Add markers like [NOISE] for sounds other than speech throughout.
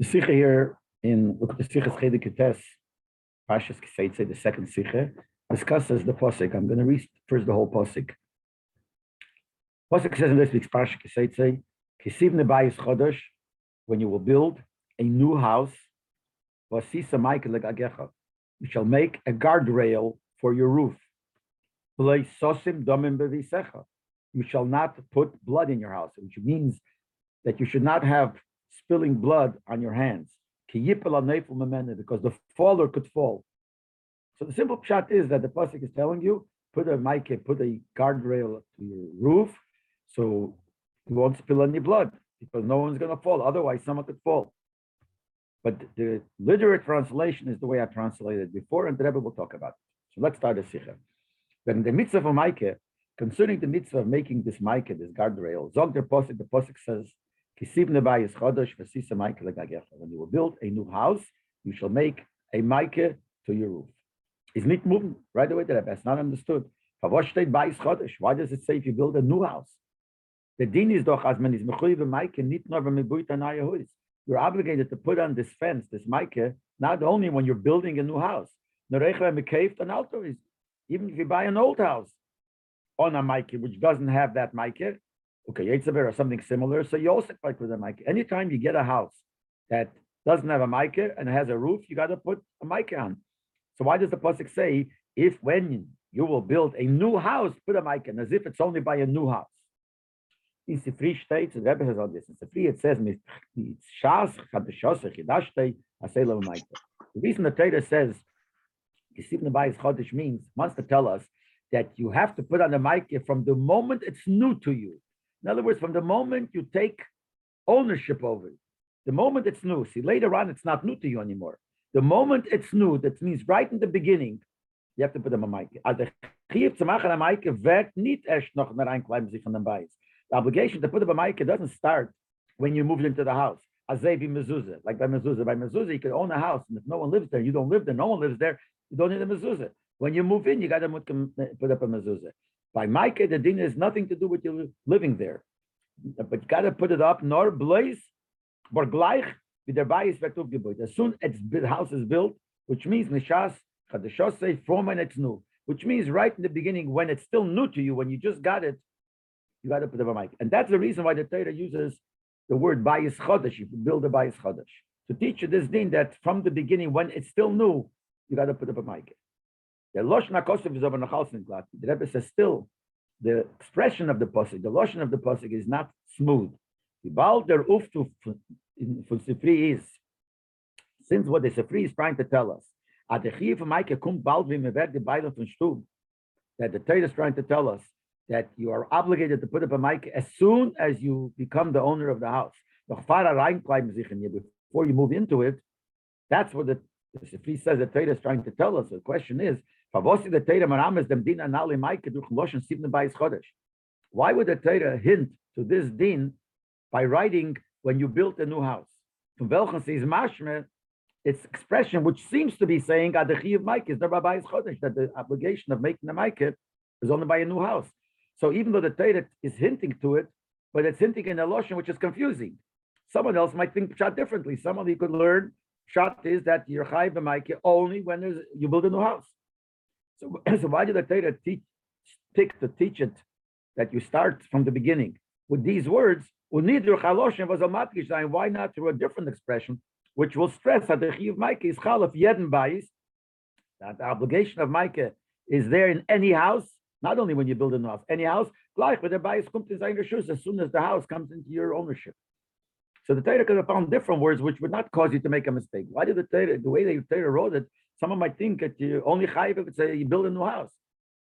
The Sikha here in look at the Sikha Chedik Ketes, Pashas Kiseitze, the second Sikha, discusses the Posik. I'm going to read first the whole Posik. Posik says in this week's Pashas Kiseitze, Kisiv Nebayis Chodesh, when you will build a new house, Vasisa Michael Legagecha, you shall make a guardrail for your roof. V'lei Sosim Domim Bevisecha, you shall not put blood in your house, which means that you should not have spilling blood on your hands. Because the faller could fall. So the simple shot is that the pasuk is telling you put a mic, put a guardrail to your roof, so you won't spill any blood because no one's going to fall. Otherwise, someone could fall. But the literate translation is the way I translated before, and the Rebbe will talk about it. So let's start a sikha. Then the mitzvah of Maike, concerning the mitzvah of making this Maike, this guardrail, Zog der Posik, the Posik says, when you will build a new house, you shall make a mic to your roof. Is not moving right away. That that's not understood. Why does it say if you build a new house? The din is doch as man is You're obligated to put on this fence, this mic, not only when you're building a new house. Even if you buy an old house on a mic which doesn't have that mic, okay, Yetzaber or something similar. So you also like with a mic. Anytime you get a house that doesn't have a mic and has a roof, you got to put a mic on. So why does the pasuk say if when you will build a new house, put a mic in, as if it's only by a new house? In Sifri states, the Rebbe says on this. In Sifri it says. The reason the Torah says Kisivna Bayis Chodesh means wants to tell us that you have to put on the mic from the moment it's new to you. In other words, from the moment you take ownership over it, the moment it's new, see, later on, it's not new to you anymore. The moment it's new, that means right in the beginning, you have to put them a mic. The obligation to put up a mic doesn't start when you move into the house. Like by mezuzah. By mezuzah, you can own a house, and if no one lives there, you don't live there. No one lives there. You don't need a mezuzah. When you move in, you got to put up a mezuzah. By Micah, the din has nothing to do with you living there. But you got to put it up, nor blaze, but gleich, with their bias As soon as the house is built, which means Nishas, Chadashos say, from when it's new, which means right in the beginning, when it's still new to you, when you just got it, you got to put up a mic. And that's the reason why the Torah uses the word bias chodesh, you build a bias chodesh. To teach you this din that from the beginning, when it's still new, you got to put up a mic. The Lashon HaKosov is over Nachalsin Glat. The Rebbe says still, the expression of the Pasuk, the Lashon of the Pasuk is not smooth. The Baal der Uftu for Sifri is, since what the Sifri is trying to tell us, that the Torah is trying to tell us that you are obligated to put up a mic as soon as you become the owner of the house. Before you move into it, that's what the, the Sifri says the Torah is trying to tell us. The question is, why would the Torah hint to this din by writing when you built a new house? From Velchen says mashme, its expression, which seems to be saying that the obligation of making the Maikah is only by a new house. So even though the Torah is hinting to it, but it's hinting in a lotion which is confusing. Someone else might think shot differently. Someone could learn shot is that you're b'maike only when you build a new house. So, [CLEARS THROAT] so why did the Torah teach, pick to teach it that you start from the beginning with these words? Why not through a different expression, which will stress that the chiyuv Micah is chalaf yedin bayis, that the obligation of Micah is there in any house, not only when you build a house, any house, gleich with the bayis kommt in as soon as the house comes into your ownership. So the Torah could have found different words which would not cause you to make a mistake. Why did the Torah, the way the Torah wrote it, Someone might think that you only chayiv if it's a, you build a new house.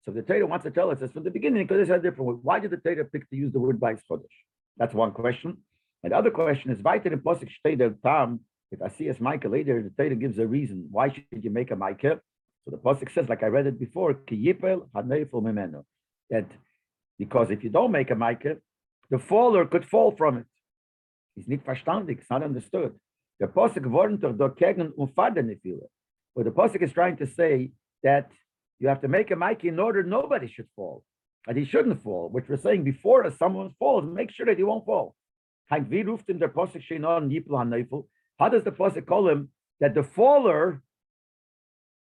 So the Torah wants to tell us this from the beginning because it's a different word. Why did the Torah pick to use the word by chodesh? That's one question. And the other question is, why did in Posik the Tam, if I see as Micah later, the Torah gives a reason. Why should you make a Micah? So the Posik says, like I read it before, that because if you don't make a Micah, the faller could fall from it. It's not understood. The Posik warnt doch dagegen viele. But the Pasuk is trying to say that you have to make a mic in order nobody should fall. And he shouldn't fall, which we're saying before as someone falls, make sure that he won't fall. How does the Pasuk call him that the faller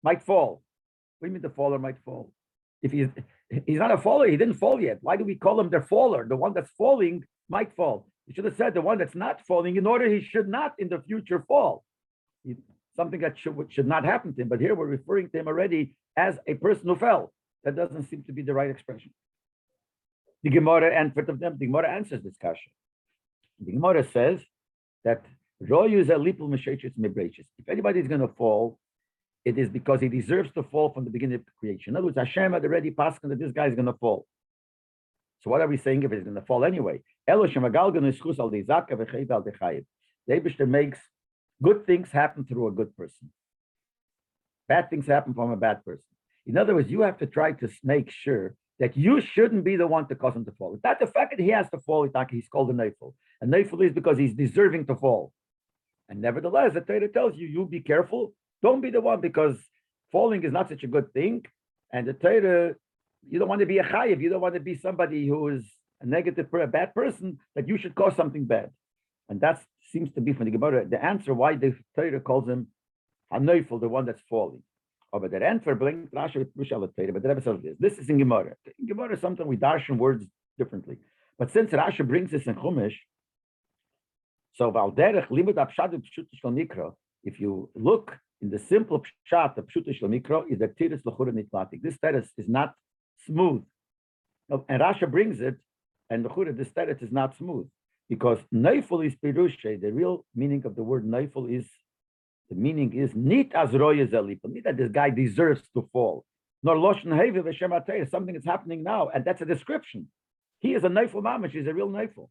might fall? What do you mean the faller might fall? If he's he's not a faller, he didn't fall yet. Why do we call him the faller? The one that's falling might fall. You should have said the one that's not falling in order he should not in the future fall. He- something that should, should not happen to him. But here we're referring to him already as a person who fell. That doesn't seem to be the right expression. The Gemara answered of them. The Gemara answers this question. The Gemara says that Royu is a lipul mebreches. If anybody is going to fall, it is because he deserves to fall from the beginning of creation. In other words, Hashem had already passed that this guy is going to fall. So what are we saying if he's going to fall anyway? Elohim agalgan ischus al al makes good things happen through a good person. Bad things happen from a bad person. In other words, you have to try to make sure that you shouldn't be the one to cause him to fall. It's the fact that he has to fall, not- he's called a neifel. A neifel is because he's deserving to fall. And nevertheless, the Torah tells you, you be careful. Don't be the one because falling is not such a good thing. And the Torah, you don't want to be a chayiv. You don't want to be somebody who is a negative, a bad person, that you should cause something bad. And that seems to be from the Gemara, the answer why the Torah calls him Hanoifel, the one that's falling. Oh, but the answer blinkt Rashi with Mishal Torah, but the Rebbe says this. This is in Gemara. In Gemara, sometimes we darshan words differently. But since Rashi brings this in Chumash, so Valderech limud apshad pshutish nikra. If you look in the simple pshat of pshutish nikra, is that tiris lechura nitlatik. This teres is not smooth, and Rashi brings it, and lechura this teres is not smooth because neifel is pirushe. The real meaning of the word neifel is the meaning is nit as roya zelipa. Nit that this guy deserves to fall. Nor loshen hevi v'shem something is happening now, and that's a description. He is a neifel mamish. He's a real neifel.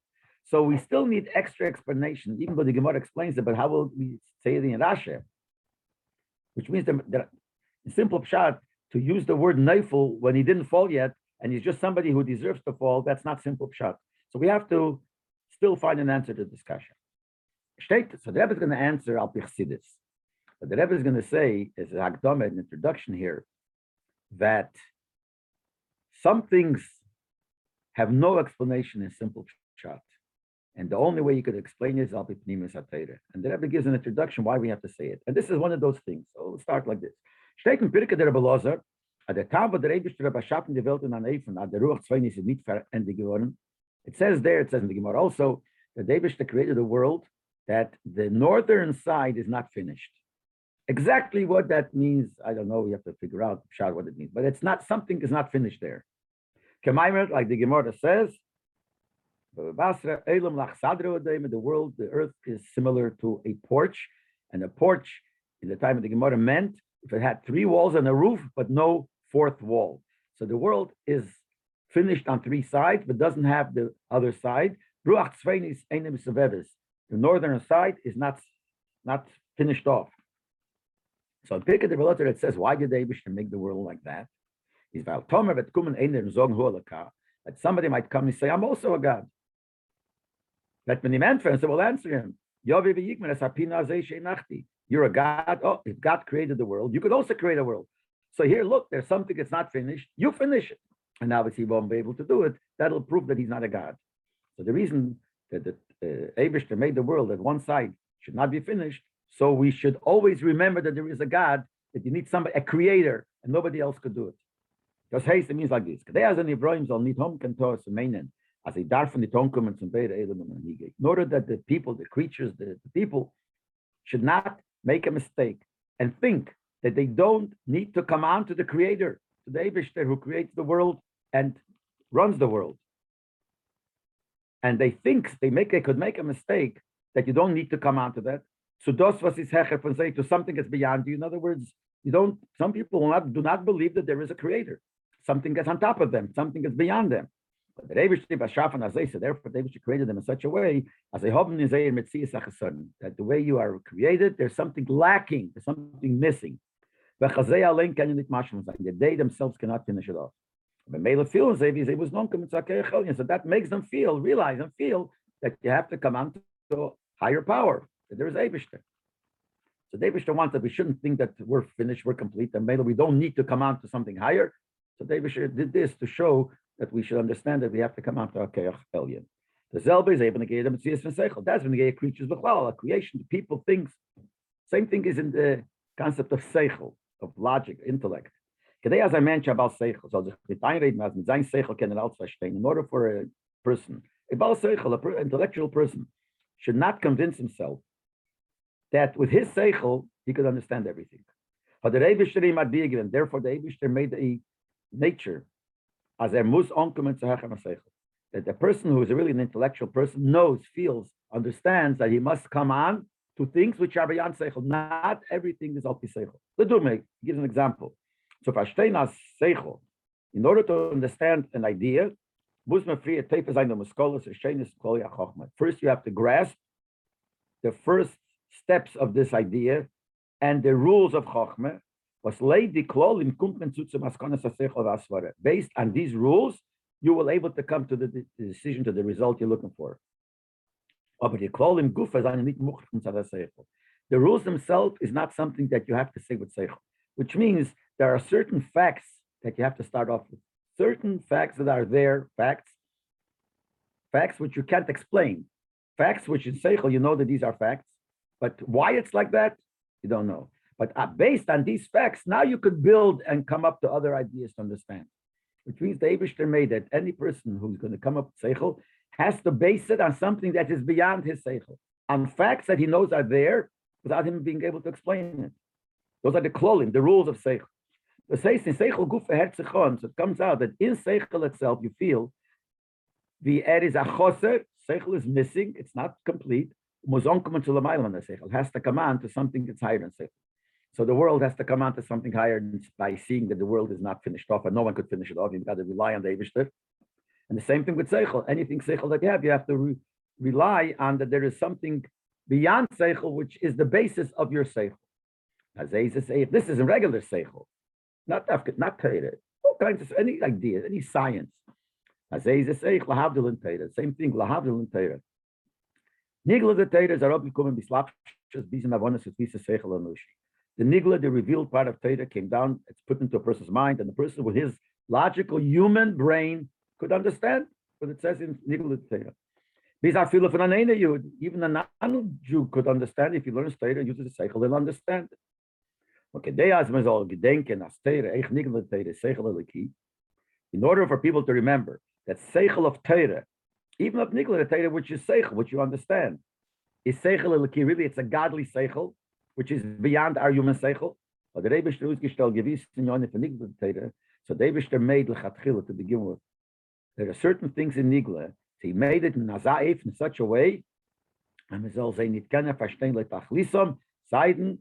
So we still need extra explanation, even though the Gemara explains it. But how will we say it in Rashi? Which means that, that in simple pshat to use the word neifel when he didn't fall yet, and he's just somebody who deserves to fall. That's not simple pshat. So we have to still find an answer to the discussion. So the Rebbe is going to answer al pichsidis. But the Rebbe is going to say, as a Hakdama, an introduction here, that some things have no explanation in simple pshat. And the only way you could explain is al pnimis hatayra. And the Rebbe gives an introduction why we have to say it. And this is one of those things. So let's start like this. Steht in Pirke der Rebbe Lozer, at der Tag, wo der Rebbe Rebbe schaffen die Welt in an Eifen, at der Ruach Zwein ist nicht verendet geworden. It says there, it says in the Gemara also, that David created a world that the northern side is not finished. Exactly what that means, I don't know. We have to figure out what it means, but it's not something is not finished there. Kemaimer, like the Gemara says, the world, the earth is similar to a porch, and a porch in the time of the Gemara meant if it had three walls and a roof, but no fourth wall. So the world is finished on three sides, but doesn't have the other side. Ruach is einem sevevis. The northern side is not not finished off. So in Pirkei Develoter it says, why did Abish to make the world like that? Is weil Tomer vet kumen einer und sagen Holaka, that somebody might come and say, I'm also a God. Let me him answer, and so we'll answer him. You're a God. Oh, if God created the world, you could also create a world. So here, look, there's something that's not finished. You finish it. And obviously, he won't be able to do it. That'll prove that he's not a God. So the reason that the uh, made the world that one side should not be finished, so we should always remember that there is a God, that you need somebody, a creator, and nobody else could do it. Because haste means like this. As an Ibrahim soll nicht homken to es meinen, as darf von die Ton kommen zum Beide Elam und In order that the people, the creatures, the, the people should not make a mistake and think that they don't need to come on to the creator, to the Abishter who creates the world and runs the world. And they think they make they could make a mistake that you don't need to come out to that. So das was is hecher from to something that's beyond you. In other words, you don't. Some people will not do not believe that there is a creator. Something that's on top of them. Something that's beyond them. But the. Therefore, David created them in such a way as that the way you are created, there's something lacking. There's something missing. Zayin. They themselves cannot finish it off. Mela feels So that makes them feel, realize and feel that you have to come on to higher power. That there is Abishter. So David wants that we shouldn't think that we're finished, we're complete, and maybe we don't need to come on to something higher. So David did this to show that we should understand that we have to come on to a Keach Elyon. The Zelba is able to get them seichel. That's when get creatures b'chlal, a creation, the people, things. Same thing is in the concept of seichel, of logic, intellect. Kedei as I mentioned about seichel, so mit einreden, als mit sein seichel kann er alles verstehen. In order for a person, a bal seichel, a per- intellectual person, should not convince himself that with his seichel, he could understand everything. But the Eibishter ihm hat given, therefore the Eibishter made a nature as onkommen zu hechem seichel. That the person who is really an intellectual person knows, feels, understands that he must come on to things which are beyond seichel. Not everything is alpi seichel. Ledume gives an example. So verstehen as seichel, in order to understand an idea, muss man früher tiefer sein, Eshenis, Kol Chochma. First, you have to grasp the first steps of this idea and the rules of Chochma, was laid the klolim kommt man zu zum Askonas HaSeichel Vasvara. Based on these rules, you will able to come to the, decision, to the result you're looking for. Oh, Aber die klolim gufa sind nicht muchten zu The rules themselves is not something that you have to say with Seichel, which means there are certain facts that you have to start off with. Certain facts that are there, facts, facts which you can't explain. Facts which in Seichel, you know that these are facts, but why it's like that, you don't know. But uh, based on these facts, now you could build and come up to other ideas to understand. Which means the Abishter made that any person who's going to come up with Seichel has to base it on something that is beyond his Seichel, on facts that he knows are there without him being able to explain it. Those are the klolim, the rules of Seichel. The says in Gufa Herzichon, so it comes out that in Seichel itself, you feel the er is a choser, Seichel is missing, it's not complete. Seichel, has to come on to something that's higher than Seichel. So the world has to come on to something higher by seeing that the world is not finished off and no one could finish it off. You've got to rely on the Eibishter. And the same thing with Seichel. Anything Seichel that you have, you have to re- rely on that there is something beyond Seichel, which is the basis of your Seichel. This is a regular Seichel, not Tafkid, not Torah, all kinds of, any idea, any science. Eisa say, Lahavdil in Torah, same thing, Lahavdil in Torah. Nigla the Torah is a Rabbi Kumen Bislapshas Bizim Avonis Visa Seichel Anushi. The Nigla, the revealed part of Torah, came down, it's put into a person's mind, and the person with his logical human brain could understand what it says in Nigla Torah. These are feel of an Yud. Even a non-Jew could understand if he learns Torah, uses the Seichel, he'll understand it. Okay, as. In order for people to remember that Seichel of Torah, even of Nigla Torah, which is Seichel, which you understand, is Seichel Eliki, really it's a godly Seichel, which is beyond our human Seichel. But the Rebbe Shter Uzgestell gewiss in Yonif and Nigla Torah, so the Rebbe Shter made Lechatchila to begin with. There are certain things in Nigla, So he made it in Nazaif in such a way, and say, nicht kennen verstehen le Tachlisom, Seiden,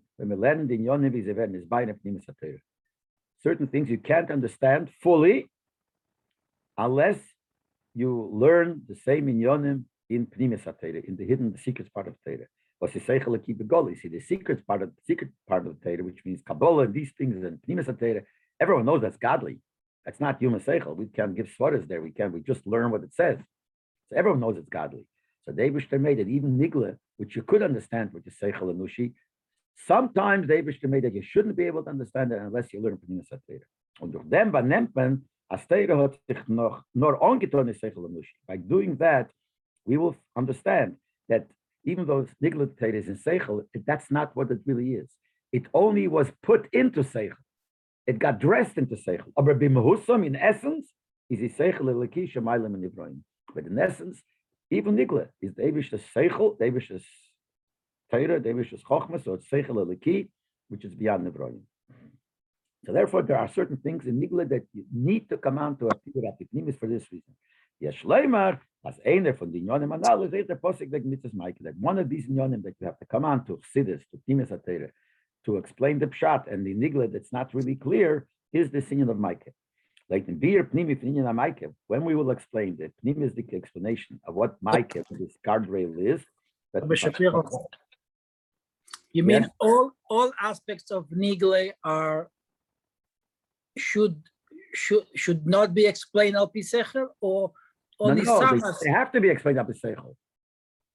Certain things you can't understand fully unless you learn the same in Yonim in Pnimis in the hidden, the secret part of Torah. Was is Seichel Akiba Goli? See, the secret part of the secret part of the Torah, which means Kabbalah and these things and Pnimis everyone knows that's godly. That's not human Seichel. We can't give svaras there. We can't. We just learn what it says. So everyone knows it's godly. So the Eibishter made it, even Nigla, which you could understand, which is Seichel and Nushi. Sometimes the Eibishter made it, you shouldn't be able to understand it unless you learn Pnimis HaTorah. Und durch dem hat sich noch nur. By doing that, we will understand that even though Nigla Torah is in Seichel, that's not what it really is. It only was put into Seichel. It got dressed into Seichel. Aber b'mehusam, in essence, is it Seichel eleki shemaylim and Ibrahim. But in essence, even Nigla is the Eivish Seichel, the Eivish Torah, the Eivish Chochma, so it's Seichel eleki, which is beyond Ibrahim. So therefore, there are certain things in Nigla that you need to come on to a Tibur Apiknimis for this reason. Yesh Leimar, as einer von den Yonim Anal, is the Posik like Mitzvahs Mike, that one of these Yonim that you have to come on to Chassidus, to Timis HaTorah, to explain the Pshat and the Nigla that's not really clear, is the Sinyan of Micah. Like in Bir Pnimi Pnimian Micah, when we will explain the Pnimistic explanation of what Micah, this guardrail is, that. You mean all, all aspects of Nigle are, should, should, should not be explained al Pisecher or No, only no, some? they- they have to be explained up to Seichel.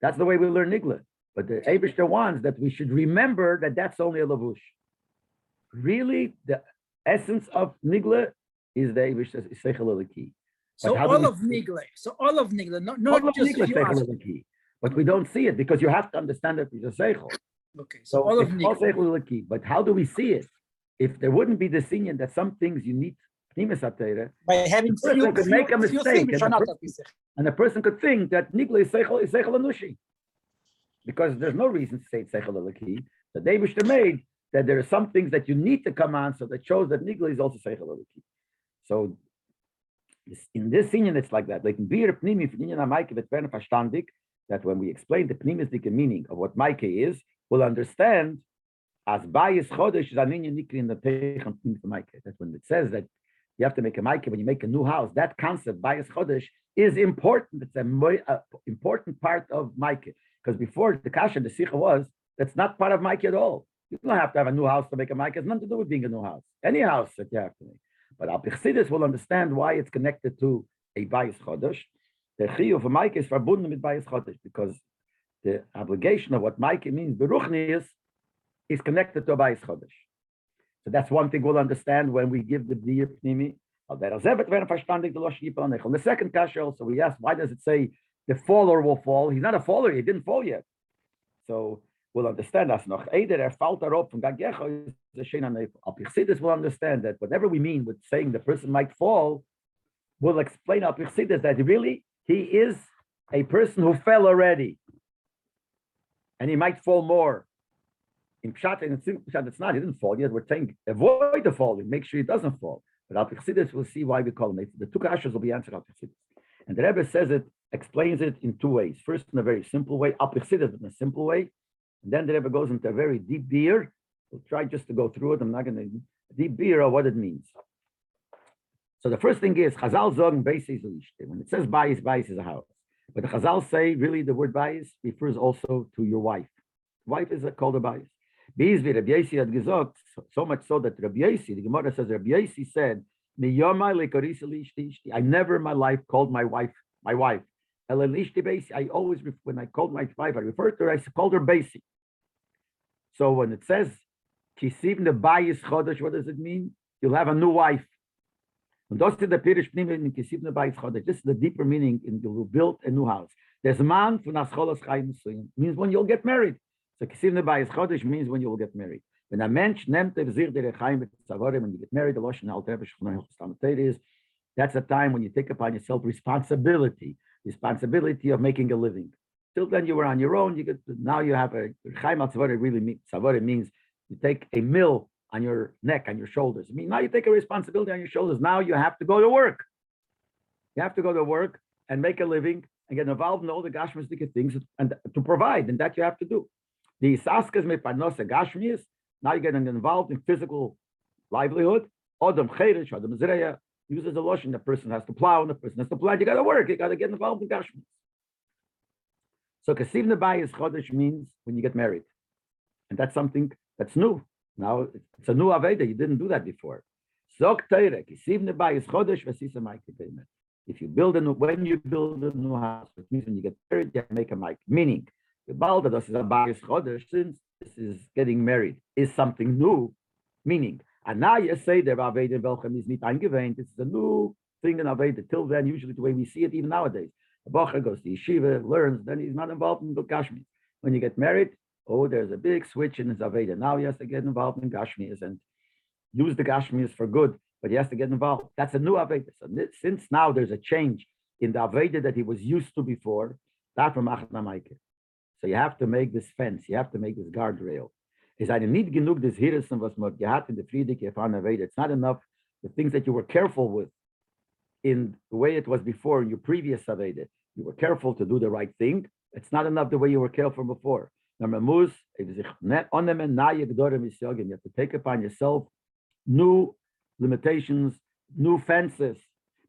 That's the way we learn Nigla. But the Abishter wants that we should remember that that's only a lavush. Really, the essence of Nigla is the Abishter Seichel Eliki. So how do all of Nigle, so all of Nigle, not, not of just Nigla few seichel aspects. is the key, But we don't see it because you have to understand that it's a seichel. Okay, so all of it's all Nigle. seichel is the. But how do we see it? If there wouldn't be the union that some things you need pnimis atera, eh? By having person few, could few, make a few mistake things which and are the not person- Al Pisach. and a person could think that Nigla is seichel is seichel anushi. Because there's no reason to say it's seichel alaki. The Davish made that there are some things that you need to come on, so that shows that Nigla is also seichel alaki. So this- in this union, it's like that. Like in Bir Pnimi, Union Amaike, wird werden verstandig, that when we explain the pnimistic meaning of what Maike is, we'll understand as bias Chodesh is an nikri in the Teichem Pnimis Maike. That when it says that you have to make a Maike when you make a new house, that concept, bias Chodesh, is important. It's a a important part of Maike. Because before the Kasha, the Sikha was, that's not part of Maike at all. You don't have to have a new house to make a Maike. It's nothing to do with being a new house. Any house that you have to make. But will understand why it's connected to a bias Chodesh. The Chiyuv of Maike is verbunden with bias Chodesh because the obligation of what Maike means, Beruchnius, is connected to a Bayis Chodesh. So that's one thing we'll understand when we give the Dir Pnimi. The second kasha also, we ask, why does it say the faller will fall? He's not a faller, he didn't fall yet. So we'll understand er Pichsidis will understand that whatever we mean with saying the person might fall, we'll explain Al Pichsidis that really he is a person who fell already. And he might fall more. In Pshat, and Pshat, it's not, he didn't fall yet. We're saying avoid the falling, make sure he doesn't fall. But Al Pichsidis, we'll see why we call him. The two kashas will be answered Al Pichsidis. And the Rebbe says it, explains it in two ways. First, in a very simple way, Al Pichsidis in a simple way. And then the Rebbe goes into a very deep beer. We'll try just to go through it. I'm not going to deep beer of what it means. So the first thing is Chazal Zog Beis is Lishte. When it says Bayis, Bayis is a house. But the Chazal say really the word Bayis refers also to your wife. Wife is a called a gesagt, so- much so that Rabbi Yossi, the Gemara says Rabbi Yossi said. I never in my life called my wife my wife. I always, when I called my wife, I referred to her, I called her Beisi. So when it says Kisivne Bayis Chodesh, what does it mean? You'll have a new wife. And das ist der Pirish in Chodesh. This is the deeper meaning in you will build a new house. There's a man from Ascholas Chaim Nisuyin. means when you'll get married. So Kisivne Bayis Chodesh means when you will get married. When a mensch nimmt er sich der Chaim mit Zavorim, when you get married, the Lashon Al Teresh Chonoi Chostam is that's a time when you take upon yourself responsibility, responsibility of making a living. Till then you were on your own. You get now you have a Chaim Al Tzavorim really means Tzavorim means you take a mill on your neck, on your shoulders. I mean, now you take a responsibility on your shoulders. Now you have to go to work. You have to go to work and make a living and get involved in all the gashmistic things and to provide, and that you have to do. The saskas me parnosa gashmis. Now you're getting involved in physical livelihood. Odom cherish, odom zreya uses the lotion. The person has to plow, and the person has to plant. You got to work. You got to get involved in gashmis. So kasiv nebayis chodesh means when you get married, and that's something that's new. Now it's a new aveda. You didn't do that before. If you build a new, when you build a new house, which means when you get married, you make a mic. Meaning, the balda das is a bayis chodesh since this is getting married is something new. Meaning, and now you say the aveda welchem is not eingewähnt. This is a new thing in aveda. Till then, usually the way we see it, even nowadays, the bocher goes to yeshiva, learns, then he's not involved in the gashmis. When you get married, oh, there's a big switch in his aveda. Now he has to get involved in gashmis and use the gashmis for good, but he has to get involved. That's a new aveda. So since now there's a change in the aveda that he was used to before, that from Maike. So you have to make this fence. You have to make this guardrail. Is eine nicht genug des Hirsen, was man in der Friedrich erfahren aveda. It's not enough the things that you were careful with in the way it was before in your previous aveda. You were careful to do the right thing. It's not enough the way you were careful before. You have to take upon yourself new limitations, new fences.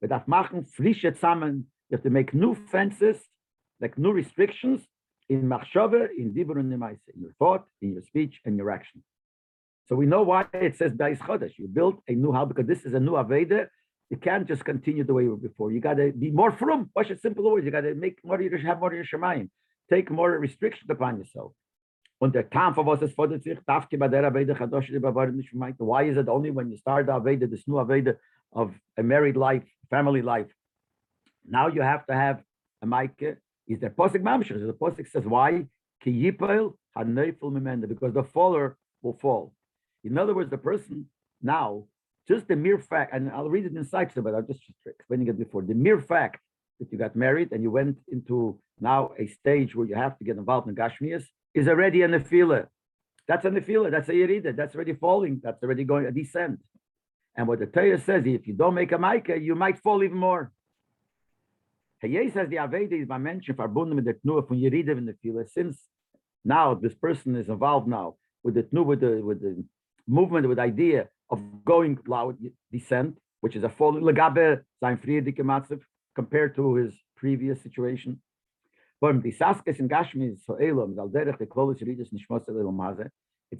You have to make new fences, like new restrictions in machshava, in dibur nemaise, in your thought, in your speech, and your action. So we know why it says Bais Chodesh. You build a new house because this is a new Aveda. You can't just continue the way you were before. You got to be more from. What's it simple words? You got to make more. You have more in your shemayim. Take more restrictions upon yourself. Why is it only when you start the Aveda, this new Aveda of a married life, family life, Now you have to have a Maike. Is there Posik Mamshir? The Posik says, why? Ki yipel haneifel mimenda, because the faller will fall. In other words, the person now, just the mere fact, and I'll read it in Sykes, but I'm just explaining it before. The mere fact that you got married and you went into now a stage where you have to get involved in Gashmias is already a nefila. That's a nefila. That's a yerida. That's already falling. That's already going a descent. And what the Torah says, if you don't make a maika, you might fall even more. Hayei says the Aveda is by mention verbunden mit der Tnua von Yerida in the Nefila. Since now this person is involved now with the Tnua, with the with the movement, with the idea of going loud descent, which is a fall legabe sein friedike matzav compared to his previous situation. It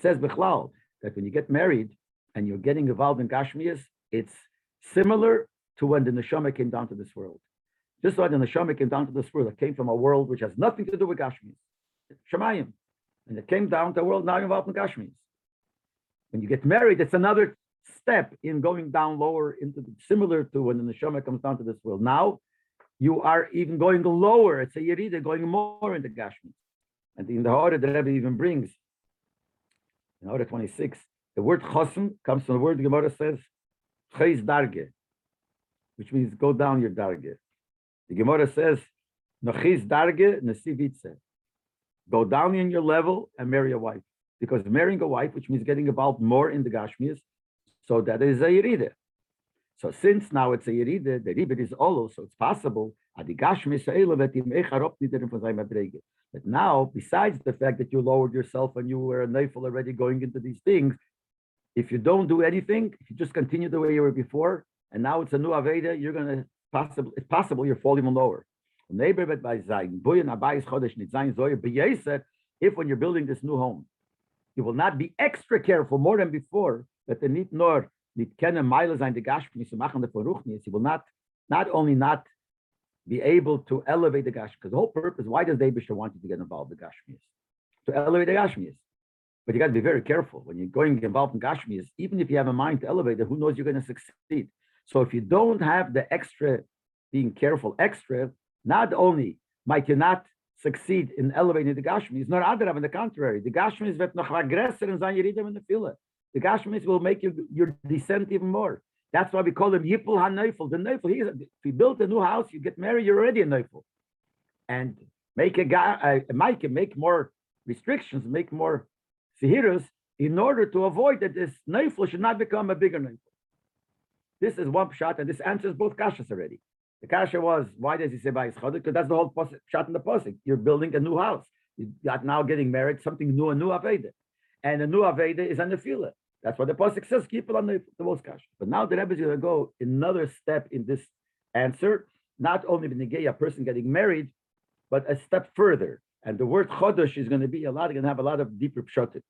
says bechlal that when you get married and you're getting involved in Gashmias, it's similar to when the neshama came down to this world. Just like the neshama came down to this world, it came from a world which has nothing to do with Gashmias, Shemayim, and it came down to a world now involved in Gashmias. When you get married, it's another step in going down lower into the, similar to when the neshama comes down to this world. Now you are even going lower. It's a yerida going more into Gashmi. And in the order the Rebbe even brings, in order 26, the word chosm comes from the word the Gemara says, chayz darge, which means go down your darge. The Gemara says, nochiz darge nesivitze. Go down in your level and marry a wife. Because marrying a wife, which means getting involved more in the Gashmias, so that is a yerida. So since now it's a yerida, the ribit is olo, so it's possible. But now, besides the fact that you lowered yourself and you were a neifel already going into these things, if you don't do anything, if you just continue the way you were before, and now it's a new Aveda, you're going to possible, it's possible you're falling even lower. Nit if when you're building this new home, you will not be extra careful more than before that the need nor nit kenne meile sein de gashmis zu machen der he will not not only not be able to elevate the gash because the whole purpose why does David want you to get involved in gashmis to elevate the gashmis but you got to be very careful. When you're going involved in gashmis even if you have a mind to elevate it who knows you're going to succeed. So if you don't have the extra being careful extra not only might you not succeed in elevating the gashmis nor other on the contrary. The gashmis wird noch aggressor in Rhythm in the filler the Gashmis will make you your descent even more. That's why we call him Yipul HaNeifel. The Neifel, he, if you build a new house, you get married, you're already a Neifel. And make a guy, a make more restrictions, make more Sihirus in order to avoid that this Neifel should not become a bigger Neifel. This is one shot, and this answers both Kashas already. The Kasha was, why does he say by his Because that's the whole shot in the Pasik. You're building a new house. You got now getting married, something new, a new Aveda. And a new Aveda is a Nefila. That's what the Pasuk says, keep it on the, the cash. But now the Rebbe is going to go another step in this answer, not only negay a person getting married, but a step further. And the word chodesh is going to be a lot, going to have a lot of deeper pshatim.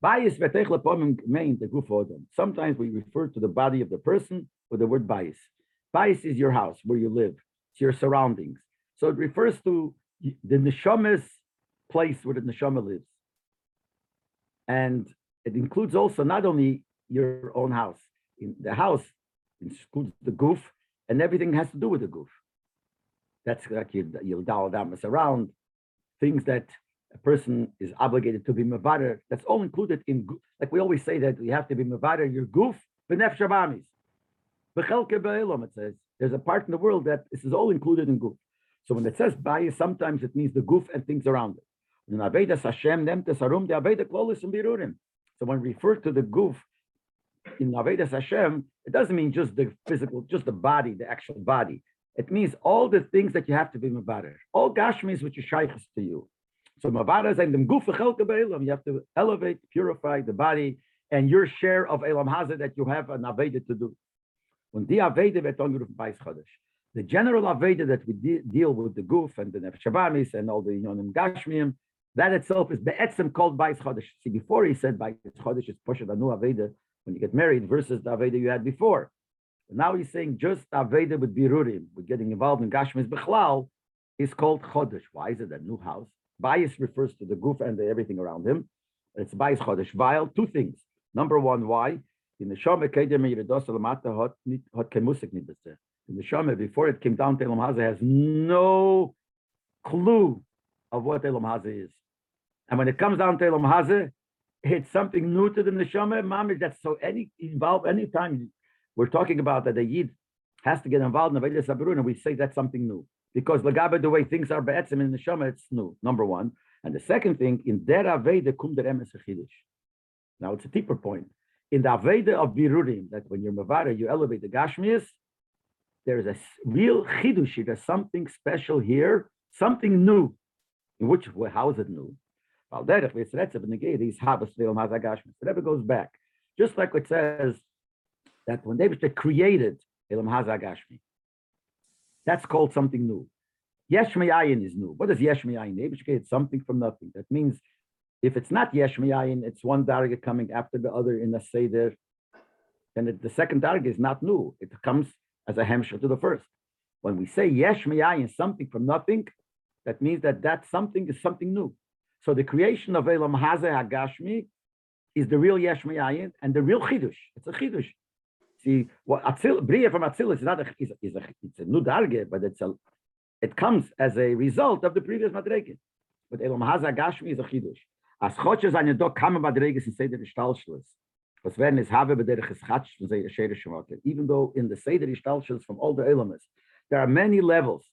Bias main the guf Sometimes we refer to the body of the person with the word bias. Bias is your house where you live, it's your surroundings. So it refers to the neshama's place where the neshama lives. And it includes also not only your own house. In the house includes the goof, and everything has to do with the goof. That's like you, you'll dial damas around, things that a person is obligated to be mavader. That's all included in, like we always say that you have to be mavader, your goof, benef shabamis. It says there's a part in the world that this is all included in goof. So when it says bias, sometimes it means the goof and things around it. So when we refer to the goof in Avedas Hashem, it doesn't mean just the physical, just the body, the actual body. It means all the things that you have to be mavader. All gashmis which is shaykhs to you. So mavader and the goof You have to elevate, purify the body and your share of elam hazard that you have an aveda to do. When the aveda the general aveda that we de deal with the goof and the nefshabamis and all the yonim gashmiim, that itself is be'etzem called Bais Chodesh. See, before he said Bais Chodesh is Poshet Anu Aveda when you get married versus the Aveda you had before. But now he's saying just Aveda with Birurim, with getting involved in Gashmis Bechlal, is called Chodesh. Why is it a new house? Bias refers to the goof and the everything around him. It's Bais Chodesh. While two things. Number one, why? In the Shom Kedem Hot Hot Kemusik The neshama, before it came down to Elam Haza, has no clue of what Elam Haza is. And when it comes down to Elam Haza, it's something new to the neshama. Mamish, that's so any involved anytime we're talking about that the yid has to get involved in the Vedas Abrun, and we say that's something new. Because Lagabe, the way things are be'etzim in neshama, it's new, number one. And the second thing, in der Aveda kum der emes. Now it's a deeper point. In the Aveda of Birurim, that when you're Mavara, you elevate the Gashmias, there's a real Chidush, there's something special here, something new. In which way, how is it new? It never goes back. Just like it says that when David created Elam Hazagashmi, that's called something new. Yeshmiayin is new. What does Yesh David created something from nothing. That means if it's not Yeshmiayin, it's one darga coming after the other in a Seder, then the second darga is not new. It comes as a hemshah to the first. When we say Yeshmiayin, something from nothing, that means that that something is something new. So the creation of Elam Hazeh Hagashmi is the real Yesh Me'ayin and the real Chidush. It's a Chidush. See, what Atzil, Bria from Atzil is not a, is, is a, it's a new darge, but it's a, it comes as a result of the previous Madrege. But Elam Hazeh Hagashmi is a Chidush. As Chotche seine do kamen Madreges in Seder Stalschluss. Was werden es habe bederich es Chatsch von Seder Shemakel. Even though in the Seder Stalschluss from all the elements, there are many levels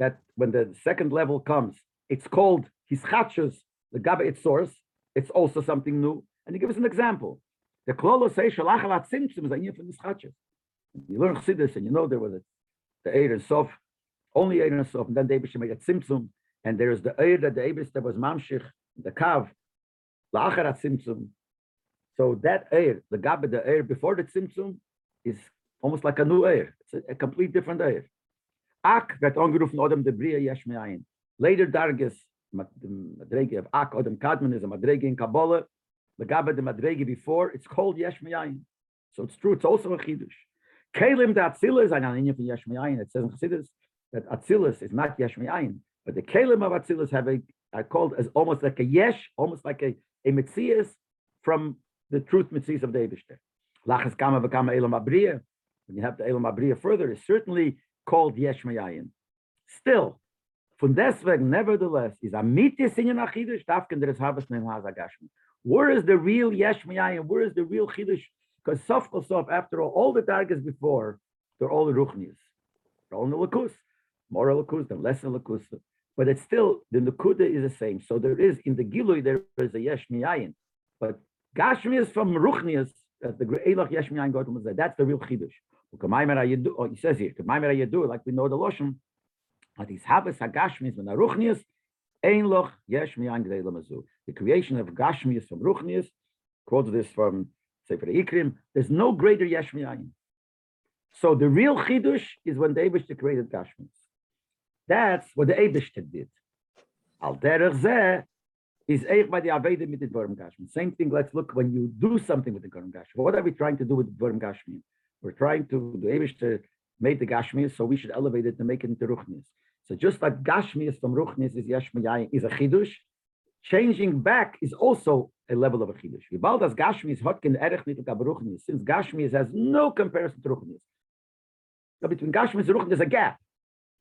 that when the second level comes, it's called his Chatshus, the Gabe its source, it's also something new. And he gives an example. The Klolo say Shalach al Tzimtzum is a year from this Chatshus. You learn Chassidus and you know there was a, the Eir and Sof, only Eir and Sof, and then the Eibishter made a Tzimtzum, and there is the Eir that the Eibishter was Mamshich, the Kav, La'achar Tzimtzum. So that Eir, the Gabe, the Eir before the Tzimtzum, is almost like a new Eir. It's a, a complete different Eir. Ak werd angerufen Odem de Bria Yesh Me'ayin. Later the Madrege of Ak, Odem Kadmon is a Madrege in Kabbalah. The Gabe the Madrege before, it's called Yesh Me'ayin. So it's true, it's also a Chidush. Kalim the Atzilus, is an Aninya for Yesh. It says in Chassidus that Atzilus is not Yesh Me'ayin, but the Kalim of Atzilus have a, are called as almost like a Yesh, almost like a, a Metzias from the truth Metzias of the. Lachas Kama V'Kama Elam Abriya. When you have the Elam Abriya further, it's certainly called Yesh Me'ayin. Still, von deswegen, nevertheless, is a mitis in your Chidush, Dafken der es habes nem Hazagashmi. Where is the real Yesh Me'ayin? Where is the real Chidush? Because Sof Sof, after all, all the targets before, they're all the Ruchnis. They're all in the Lakus. More Lakus than less Lakus. But it's still, the Nakuda is the same. So there is, in the Gilui, there is a Yesh Me'ayin. But Gashmi is from ruchnis, as the Elach Yesh Me'ayin Gotum said. That's the real Chidush. He says here, like we know the Lashon, The creation of gashmis from ruchnius, quotes this from Sefer Ikrim. There's no greater yesh. So the real chidush is when the Eibushter created gashmis. That's what the Eibushter did. Al derech zeh is eich by the aveda mit dvorim gashmis. Same thing. Let's look when you do something with the dvorim gashmis. What are we trying to do with the dvorim gashmis? We're trying to the Eibushter made the gashmis, so we should elevate it and make it into ruchnis. So just like Gashmias from Ruchnis is Yesh is a Chidush, changing back is also a level of a Chidush. Vibald as Gashmias Hotkin Erech Nitl Gab Ruchnis, since Gashmias has no comparison to Ruchnis. So between Gashmias and Ruchnis there's a gap.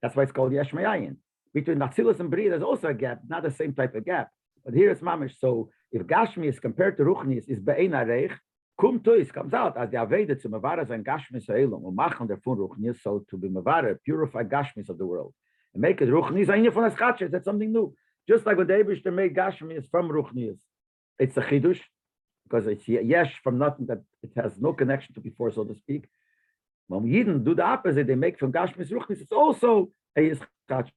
That's why it's called Yesh Me'ayin. Between Natsilas and Bria there's also a gap, not the same type of gap. But here it's Mamish. So if Gashmias compared to Ruchnis is Be'ein Arech, Kum Tuis comes out as the Aveda to Mavara and Gashmis Elam, or Machan der Fun Ruchnis, so to be Mavara, purify Gashmis of the world and make it ruchnis ein von aschatches. That's something new. Just like when the Eibushter make gashmis from ruchnis, it's a chidush because it's ye- yesh from nothing that it has no connection to before, so to speak. When Yidden do the opposite, they make from gashmis ruchnis. It's also a ischatches.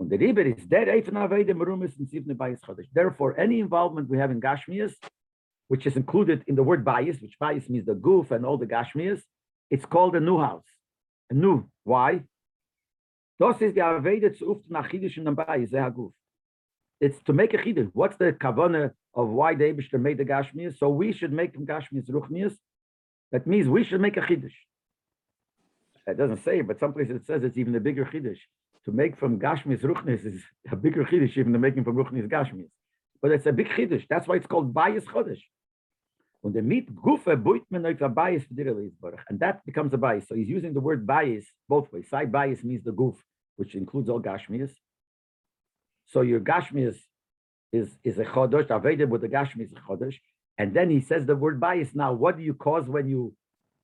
And the river is dead. Eifen avede merumis and sivne bayis chodesh. Therefore, any involvement we have in gashmias, which is included in the word bias, which bias means the goof and all the gashmias, it's called a new house. A new. Why? Das ist die Aveda zu uft nach Chidush and Nambai, Zeh HaGuf. It's to make a Chidush. What's the kavana of why the Eibishter made the Gashmias? So we should make them Gashmias Ruchmias. That means we should make a Chidush. It doesn't say, but someplace it says it's even a bigger Chidush. To make from Gashmias Ruchnis is a bigger Chidush even than making from Ruchnis Gashmias. But it's a big Chidush. That's why it's called Bias Chodesh. Und der Miet Gufe buit man a bias. And that becomes a bias. So he's using the word bias both ways. Side bias means the goof, which includes all Gashmias. So your Gashmias is, is a chodosh, Aveda with the Gashmi is a chodosh. And then he says the word bias. Now, what do you cause when you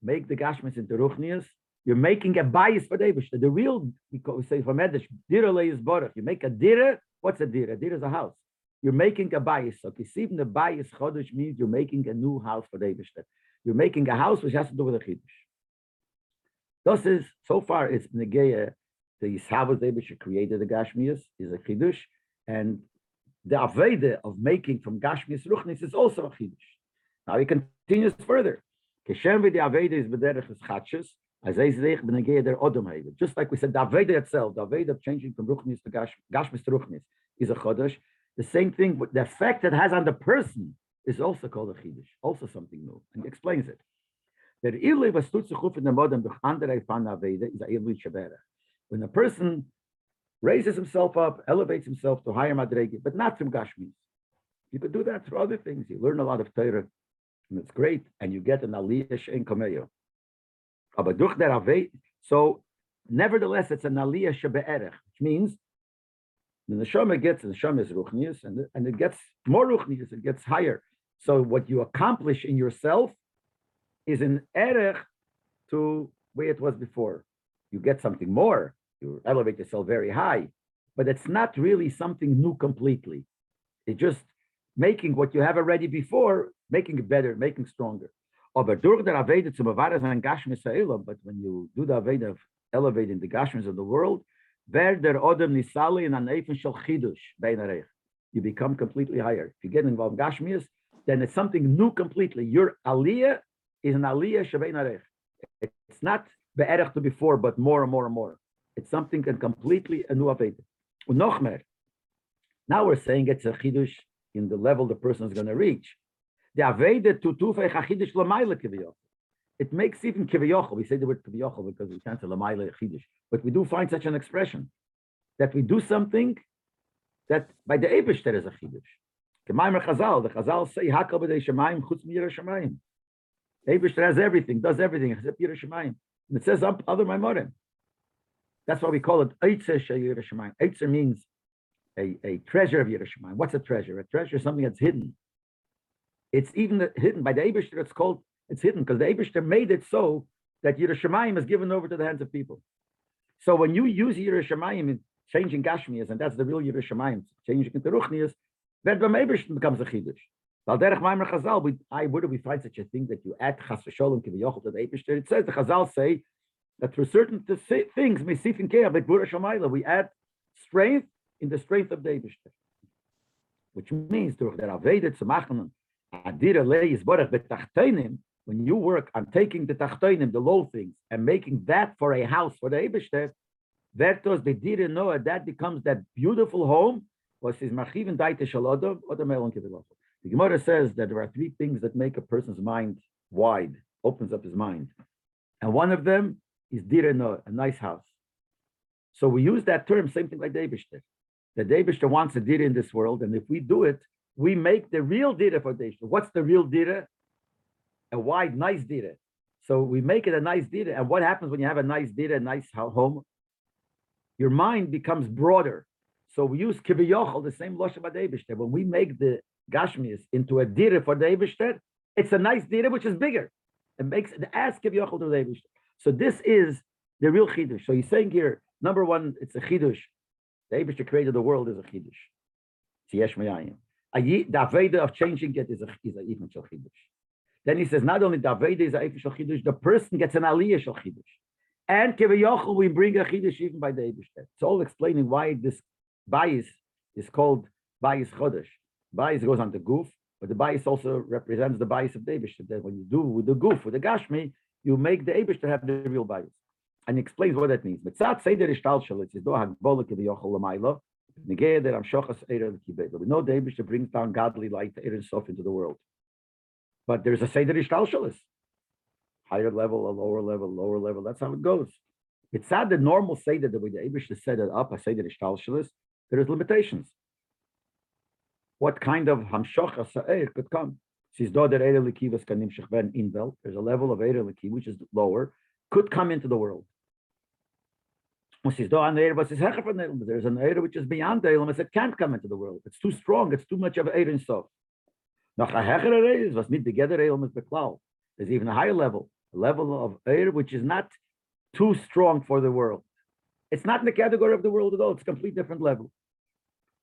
make the Gashmis into Ruchnias? You're making a bias for the The real, we say for Medish, Dira Leisbarach. You make a Dira. What's a Dira? Dira is a house. You're making a bias. So Kisivim the bias chodesh means you're making a new house for the Eibishter. You're making a house which has to do with a chiddush. This is so far it's negeya. The Yishavas Eibishter created the Gashmias is a chiddush, and the aveda of making from Gashmias ruchnis is also a chiddush. Now he continues further. Keshem the aveda is bederech is chachas. As I say, der odom. Just like we said, the aveda itself, the aveda of changing from ruchnis to gash, Gashmis to ruchnis is a chodesh. The same thing, the effect it has on the person is also called a chiddush, also something new, and explains it. When a person raises himself up, elevates himself to higher Madregi, but not from Gashmis. You could do that through other things. You learn a lot of Torah, and it's great, and you get an Aliyah Shein Kameyo. So nevertheless, it's an Aliyah Shebe'erech, which means the neshama gets the neshama is ruchnius, and and it gets more ruchnius, it gets higher. So what you accomplish in yourself is an erech to where it was before. You get something more. You elevate yourself very high, but it's not really something new completely. It's just making what you have already before, making it better, making stronger. But when you do the Aveda of elevating the Gashmis of the world, Nisali an You become completely higher. If you get involved in Gashmias, then it's something new completely. Your Aliyah is an Aliyah Shebein Areich. It's not Be'erech to before, but more and more and more. It's something and completely a new mehr. Now we're saying it's a Chidush in the level the person is going to reach. The Aveda to Tufei Chachidush. It makes even Kiviyochel. We say the word Kiviyochel because we can't say Chidush. But we do find such an expression that we do something that by the Abish there is a chidush. Gemaimer Chazal, the Chazal say Hakal b'dei Shemayim chutz miyira Shemayim. Abish has everything, does everything except And it says up other Maimorim. That's why we call it Eitzer Sheyira Shemayim. Eitzer means a, a treasure of Yira Shemayim. What's a treasure? A treasure is something that's hidden. It's even hidden by the Abish. It's called it's hidden because the Abish made it so that Yira Shemayim is given over to the hands of people. So when you use Yerushalayim in changing Gashmias, and that's the real Yerushalayim, changing into Ruchnias, then the Meibishtin becomes a Chidush. Al derech Maimer Chazal, we, I, where do we find such a thing that you add Chas v'sholem to the Eibishter? It says, the Chazal say, that through certain th- thi- things, Mesifin Kea, but Bura Shamayla, we add strength in the strength of the. Which means, durch der Aveda zu machen, Adira Leis Borach betachtenim, when you work on taking the tachtoinim, the low things, and making that for a house for the Eibishter, Vertos, didn't know that becomes that beautiful home. Was his machiven the melon. The Gemara says that there are three things that make a person's mind wide, opens up his mind, and one of them is direno, a nice house. So we use that term, same thing like Davidshter. The Davidshter wants a dira in this world, and if we do it, we make the real dira for Davidshter. What's the real dira? A wide, nice dira. So we make it a nice dira, and what happens when you have a nice dira, a nice home? your mind becomes broader. So we use kiviyochel, the same loshe by Eibishter. When we make the gashmias into a dira for the Eibishter, it's a nice dira which is bigger. It makes it adds kiviyochel to the Eibishter. So this is the real chidush. So he's saying here, number one, it's a chidush. The Eibishter created the world is a chidush. The aveda of changing it is a is a even chidush. Then he says not only the aveda is a even shel chidush, the person gets an aliyah shel chidush. And Kivayochel, we bring a Chiddush even by the Eibishter. It's all explaining why this bias is called bias Chodesh. Bias goes on the goof, but the bias also represents the bias of the Eibishter. That when you do with the goof, with the Gashmi, you make the Eibishter have the real bias. And he explains what that means. Mitzat Seder Ishtal Shal, it's do Hagbola Kivayochel Lamaila, Negea Der Amshochas L'Kibeda. We know the Eibishter brings down godly light, Eir Sof into the world. But there's a Seder Ishtal Shalis higher level, a lower level, lower level. That's how it goes. It's sad that normal say that the way the Abish to set it up, say that ishtalshalis, there is limitations. What kind of hamshocha sa'er could come? There's a level of Eire Lekiv, which is lower, could come into the world. There's an Eire which is beyond the Eilem, it can't come into the world. It's too strong, it's too much of Eire and stuff. Noch a hecher Eire is, was nicht together eh, um Eilem is beklau. There's even a higher level, a level of air which is not too strong for the world. It's not in the category of the world at all. It's a complete different level.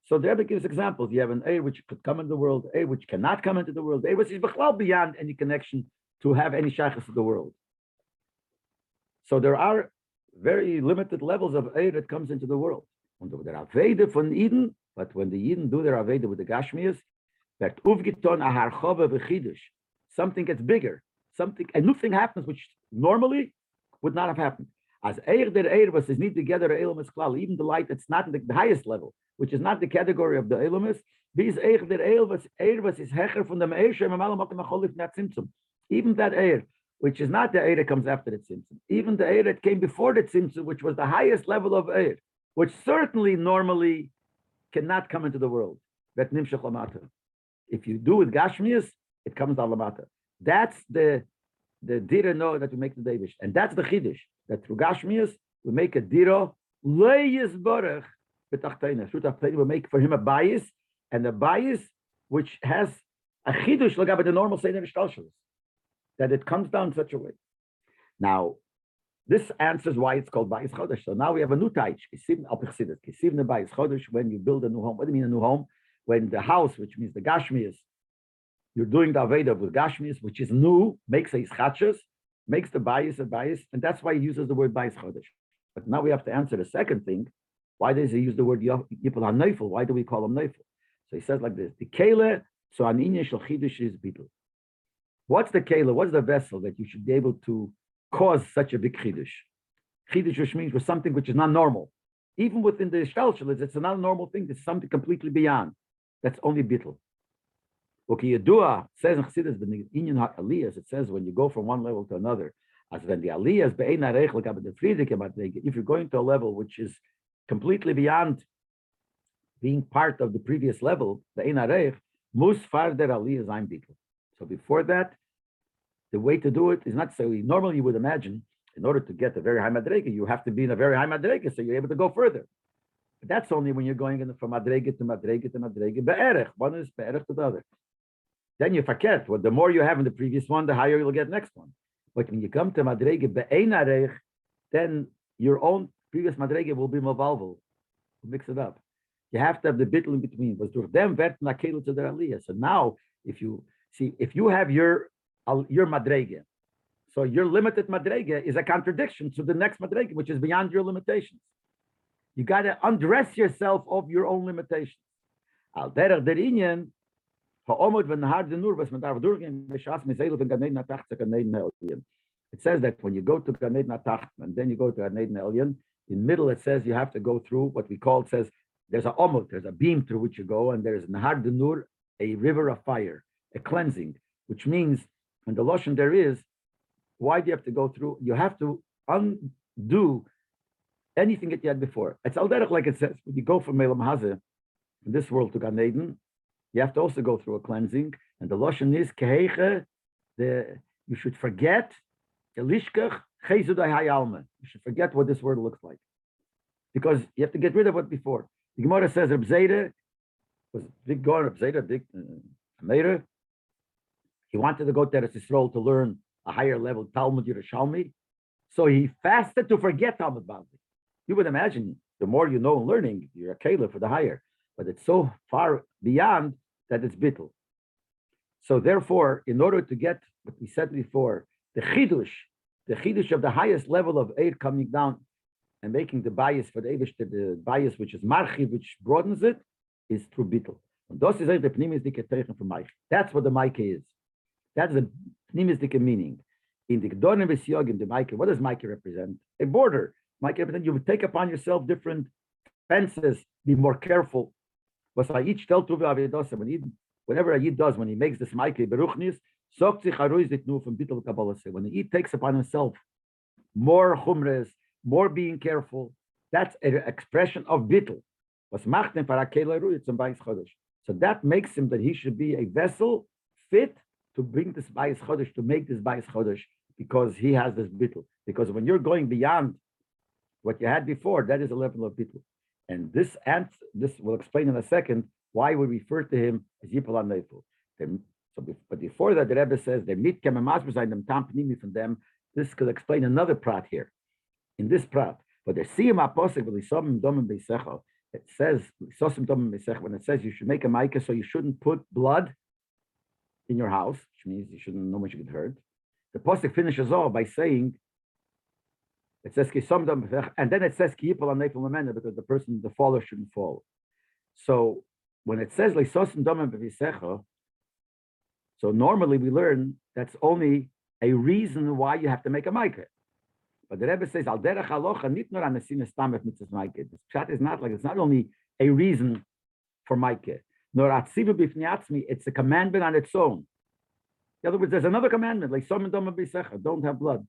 So the Rebbe gives examples. You have an air which could come into the world, air which cannot come into the world, air which is bechlal beyond any connection to have any shaykhs of the world. So there are very limited levels of air that comes into the world. Und der Avede von Eden, but when the Eden do their Avede with the Gashmias, that uvgiton a harchove v'chidush, something gets bigger, something, a new thing happens which normally would not have happened. As Eir der Eir was is niet together Elomus Klal, even the light that's not in the, the highest level, which is not the category of the Elomus, these Eir der Eir was Eir was is Hecher from the Eir Shem Amal Acholif Nat Tzimtzum. Even that Eir, which is not the Eir that comes after the Tzimtzum, even the Eir that came before the Tzimtzum, which was the highest level of Eir, which certainly normally cannot come into the world. That Nimshach Lamata. If you do with Gashmias, it comes down Lamata. That's the the dira know that we make the Davish. And that's the Chiddush, that through Gashmias, we make a dira, Leis Baruch, B'tachtena. Through we make for him a bias, and a bias which has a Chiddush, like about the normal Seder Shtalshalis, that it comes down such a way. Now, this answers why it's called Bayis Chodesh. So now we have a new taich, Kisivn al Kisivn Bayis Chodesh, when you build a new home. What do you mean a new home? When the house, which means the Gashmias, you're doing the Aveda with Gashmias, which is new, makes a Ischachas, makes the bias a bias, and that's why he uses the word bias Chodesh. But now we have to answer the second thing. Why does he use the word Yipul HaNeifel? Why do we call him Neifel? So he says like this, the Kele, so an Inyan Shel Chidush is Bittul. What's the Kele? What's the vessel that you should be able to cause such a big Chidush? Chidush which means was something which is not normal. Even within the Shtalshalis, it's not a normal thing. It's something completely beyond. That's only Bittul. Okay, Yedua says in Chassidus, the Inyan Aliyahs, it says when you go from one level to another, as when the Aliyahs, if you're going to a level which is completely beyond being part of the previous level, the Einarech, mus farder Aliyahs ein bitl. So before that, the way to do it is not so. Normally, you would imagine, in order to get a very high madrega, you have to be in a very high madrega, so you're able to go further. But that's only when you're going in from madrega to madrega to madrega. Be'erech, one is be'erech to the other. Then you forget. Well, the more you have in the previous one, the higher you'll get next one. But when you come to madrege be'einarech, then your own previous madrege will be mavalval. Mix it up. You have to have the bittel in between. Was durch them vert to the aliyah. So now, if you see, if you have your your madrege, so your limited madrege is a contradiction to the next madrege, which is beyond your limitations. You got to undress yourself of your own limitations. Al derech der inyan, it says that when you go to Ganed Natach and then you go to Ganed Elyon, in middle it says you have to go through what we call, says there's a omot, there's a beam through which you go, and there's Nahar Denur, a river of fire, a cleansing, which means, and the lotion there is, why do you have to go through? You have to undo anything that you had before. It's al like it says, when you go from Melam Hazeh, in this world to Gan Eden, you have to also go through a cleansing. And the lotion is kehege, the you should forget elishkach chezudai hayalma. You should forget what this word looks like. Because you have to get rid of what before. The Gemara says Reb Zeira was big going Reb Zeira, big uh, He wanted to go to Eretz Yisrael to learn a higher level Talmud Yerushalmi. So he fasted to forget Talmud Bavli. You would imagine the more you know and learning, you're a caliph for the higher. But it's so far beyond that it's bittul. So therefore, in order to get what we said before, the chidush, the chidush of the highest level of aid coming down and making the bias for the Eivish, the bias which is marchi, which broadens it, is through bittul. That's what the Mike is. That's the pnimisdike meaning. In the Gdorim V'Siyogim, the Mike, what does Mike represent? A border. Mike represent you take upon yourself different fences, be more careful, when he whenever he does when he makes this Michael Beruchnis, when he takes upon himself more chumres, more being careful, that's an expression of Chodesh. So that makes him that he should be a vessel fit to bring this bias chodesh, to make this bias chodesh, because he has this bittul. Because when you're going beyond what you had before, that is a level of bittul. And this and this will explain in a second why we refer to him as Yipol HaNeifel. The- So, but before that, the Rebbe says the mit them tam from them. This could explain another prat here. In this prat, but the siyam apostle v'lisamim domim beisecha. It says lisosim domim beisecha when it says you should make a micah, so you shouldn't put blood in your house, which means you shouldn't know much you get hurt. The posik finishes off by saying. It says and then it says because the person, the faller shouldn't fall. So when it says so normally we learn that's only a reason why you have to make a micah. But the Rebbe says, Al derech halocha nit nur an asinas tamet mitzvahs. This is not like, it's not only a reason for micah, nor atzivu b'fnei atzmi, it's a commandment on its own. In other words, there's another commandment, like some don't have blood.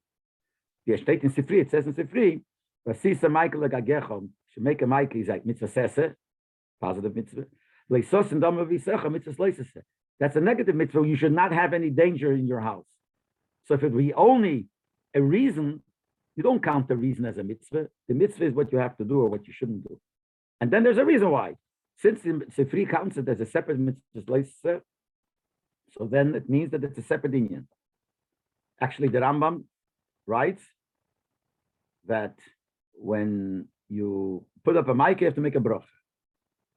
The state in Sifri, it says in Sifri, Vasisa Michael Agagechom, should make a micah, he's like mitzvah sese, positive mitzvah. Leisos and doma b'secha, mitzvah sleisese. That's a negative mitzvah. You should not have any danger in your house. So if it be only a reason, you don't count the reason as a mitzvah. The mitzvah is what you have to do or what you shouldn't do. And then there's a reason why. Since the Sifri counts it as a separate mitzvah, so then it means that it's a separate Indian. Actually, the Rambam writes that when you put up a mic, you have to make a bracha.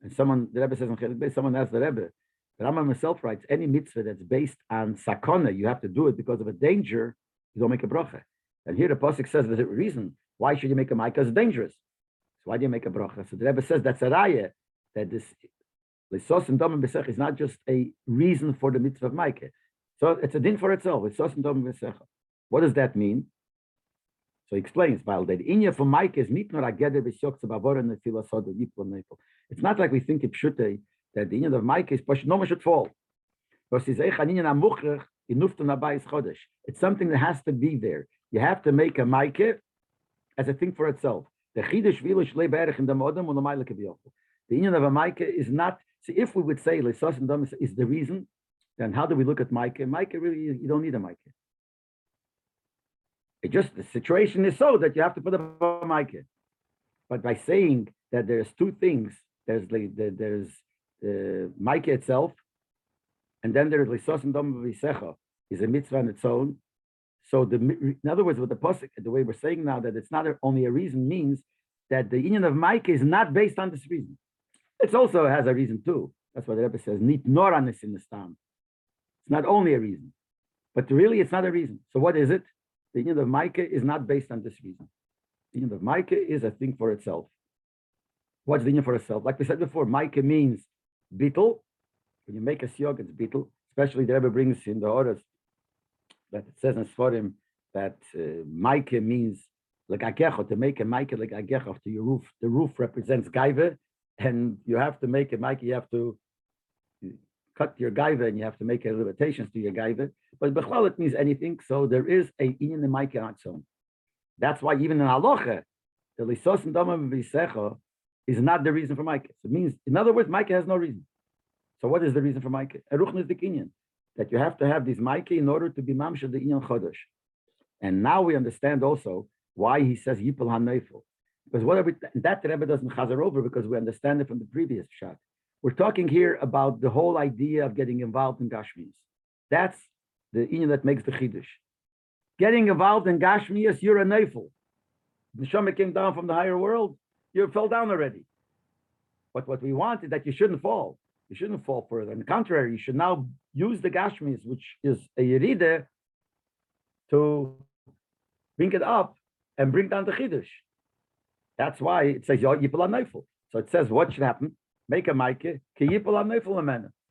And someone, the Rebbe says, in Chelik someone asked the Rebbe, the Rambam himself writes, any mitzvah that's based on sakona, you have to do it because of a danger, you don't make a bracha. And here the Pasuk says there's a reason. Why should you make a mic? Because it's dangerous. So why do you make a bracha? So the Rebbe says that's a raya, that this Lisos and Domim Besech is not just a reason for the mitzvah of Maike. So it's a din for itself. Lisos and. What does that mean? So he explains. It's not like we think in Pshute that the inya of Maike is no one should fall. It's something that has to be there. You have to make a Maike as a thing for itself. The chidush vilush leberich the modem the. The union of a Maike is not. See, if we would say Lesos and is the reason, then how do we look at Maike? Maike really, you don't need a Maike. It just the situation is so that you have to put up a Maike. But by saying that there's two things, there's the, the there's uh, the Maike itself, and then there's Lesos and Domis Visecha is a mitzvah on its own. So the in other words, with the posik, the way we're saying now that it's not only a reason means that the union of Maike is not based on this reason. It also has a reason too. That's what the Rebbe says. Nit nor anis in the stam. It's not only a reason, but really it's not a reason. So what is it? The union of Micah is not based on this reason. The union of Micah is a thing for itself. What's the union for itself? Like we said before, Micah means beetle. When you make a siyog, it's beetle. Especially the Rebbe brings in the orders that it says in Sforim that uh, Micah means like agecho, to make a Micah like agecho to your roof. The roof represents gaiva, and you have to make a Micah, you have to cut your gaiva and you have to make limitations to your gaiva. But bechlal it means anything. So there is a in the mic on its own. That's why even in halacha, the lisos and damam is not the reason for mic. It means, in other words, mic has no reason. So what is the reason for mic? Eruchn is the kinyan that you have to have this mic in order to be mamsha the inyan chodesh. And now we understand also why he says yipul hanefel. Because whatever that Rebbe doesn't chazer over because we understand it from the previous shot. We're talking here about the whole idea of getting involved in Gashmis. That's the inyan that makes the chiddush. Getting involved in Gashmias, you're a neifel. Neshama came down from the higher world, you fell down already. But what we want is that you shouldn't fall. You shouldn't fall further. On the contrary, you should now use the Gashmis, which is a Yeride, to bring it up and bring down the chiddush. That's why it says Yipul Neifel. So it says what should happen? Make a Maike.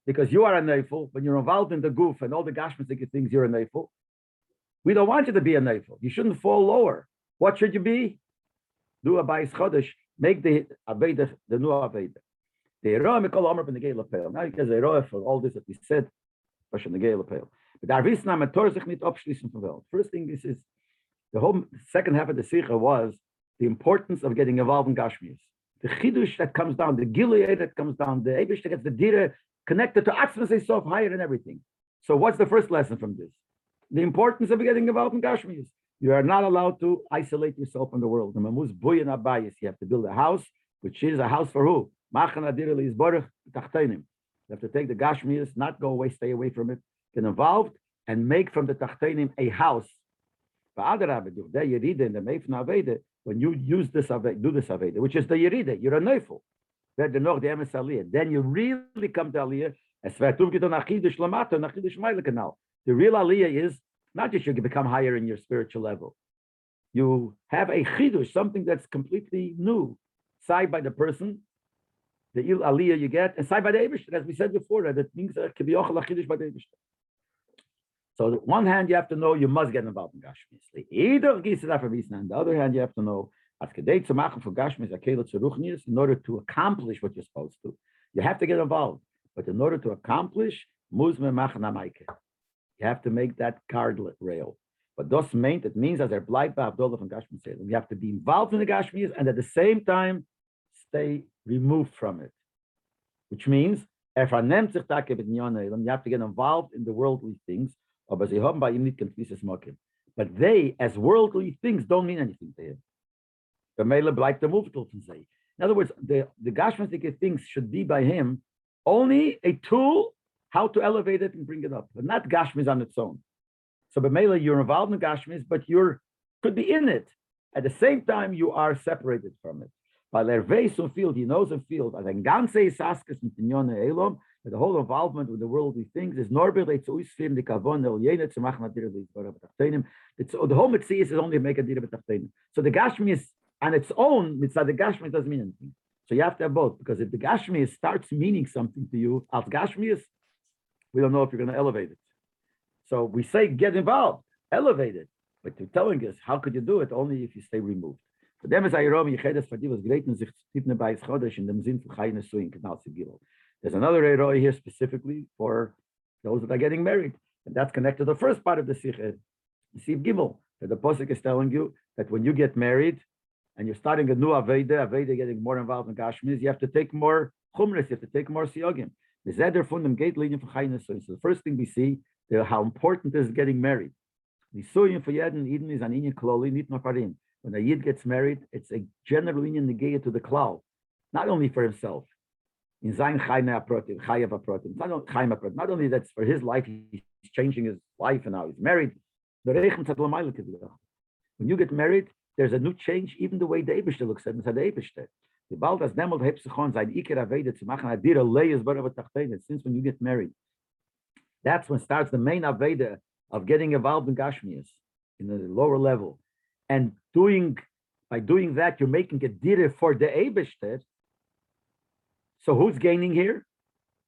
Because you are a Neifel, when you're involved in the goof and all the Gashmitic things, you're a Neifel. We don't want you to be a Neifel. You shouldn't fall lower. What should you be? Do a Bais Chodesh, make the Aveda, the new Aveda. The Eroa Mikol Omer ben the Gei Lapel. Now because the Eroa for all this that we said, was in the Gei Lapel. But der Wissen am Tor sich nicht abschließen von Welt. First thing this is the whole second half of the Sikha was the importance of getting involved in Gashmias. The chidush that comes down, the gilead that comes down, the abish that gets the dira connected to Atzmas Sof higher and everything. So what's the first lesson from this? The importance of getting involved in Gashmias. You are not allowed to isolate yourself from the world. You have to build a house, which is a house for who? You have to take the Gashmias, not go away, stay away from it, get involved, and make from the Tachtainim a house. And the when you use this Aveda, do this Aveda, which is the Yerida, you're a Neufel. Then you really come to Aliyah. The real Aliyah is not just you become higher in your spiritual level. You have a chidush, something that's completely new, side by the person, the il aliyah you get, and side by the Eibishter, as we said before, that it means a kibiyochel chidush by the Eibishter. So on one hand, you have to know you must get involved in Gashmis. Either Gisela from Isna. On the other hand, you have to know in order to accomplish what you're supposed to. You have to get involved, but in order to accomplish. You have to make that card rail. But das meint, it means as bei Abdullah from Gashmi. You have to be involved in the Gashmis and at the same time stay removed from it. Which means, you have to get involved in the worldly things, aber sie haben bei ihm nicht konflises Mokim. But they, as worldly things, don't mean anything to him. The Mele bleibt der Muftel von. In other words, the, the Gashmistic things should be by him only a tool how to elevate it and bring it up, but not Gashmis on its own. So Bemela, you're involved in Gashmis, but you're could be in it. At the same time, you are separated from it. By Lerveis und field, he knows and field, as ganze Saskis mit Elom, the whole involvement with the worldly things is norbele zu usfim the kavon el yene to machen dir the betachtenim. It's oh, the whole mitzvah is only make a dir betachtenim. So the Gashmi is on its own, mitzvah the Gashmi doesn't mean anything. So you have to have both, because if the Gashmi starts meaning something to you, as Gashmi is, we don't know if you're going to elevate it. So we say get involved, elevate it. But you're telling us, how could you do it? Only if you stay removed. For them is Ayrom, Yechedes Fadivas Greatness, sich Tifne Beis Chodesh, in dem Sinn von Sigilo. There's another Eroi here specifically for those that are getting married. And that's connected to the first part of the Sikh, Siv Gimel, that the Posik is telling you that when you get married and you're starting a new Aveda, Aveda getting more involved in Gashmiz, you have to take more Chumres, you have to take more Siyogim. So the first thing we see, how important is getting married. When a Yid gets married, it's a general Inyan Negea to the cloud, not only for himself. In Zayin Chayne Aprotim, Chayav Aprotim, not only that's for his life, he's changing his life and now he's married. When you get married, there's a new change, even the way the Eibishter looks at it, the Eibishter. The bald as nemel hebt sich on sein iker aveda zu machen a dir leyes bar tachtein since when you get married that's when starts the main aveda of getting involved in gashmias in the lower level. And doing by doing that you're making a dire for the Eibishter so who's gaining here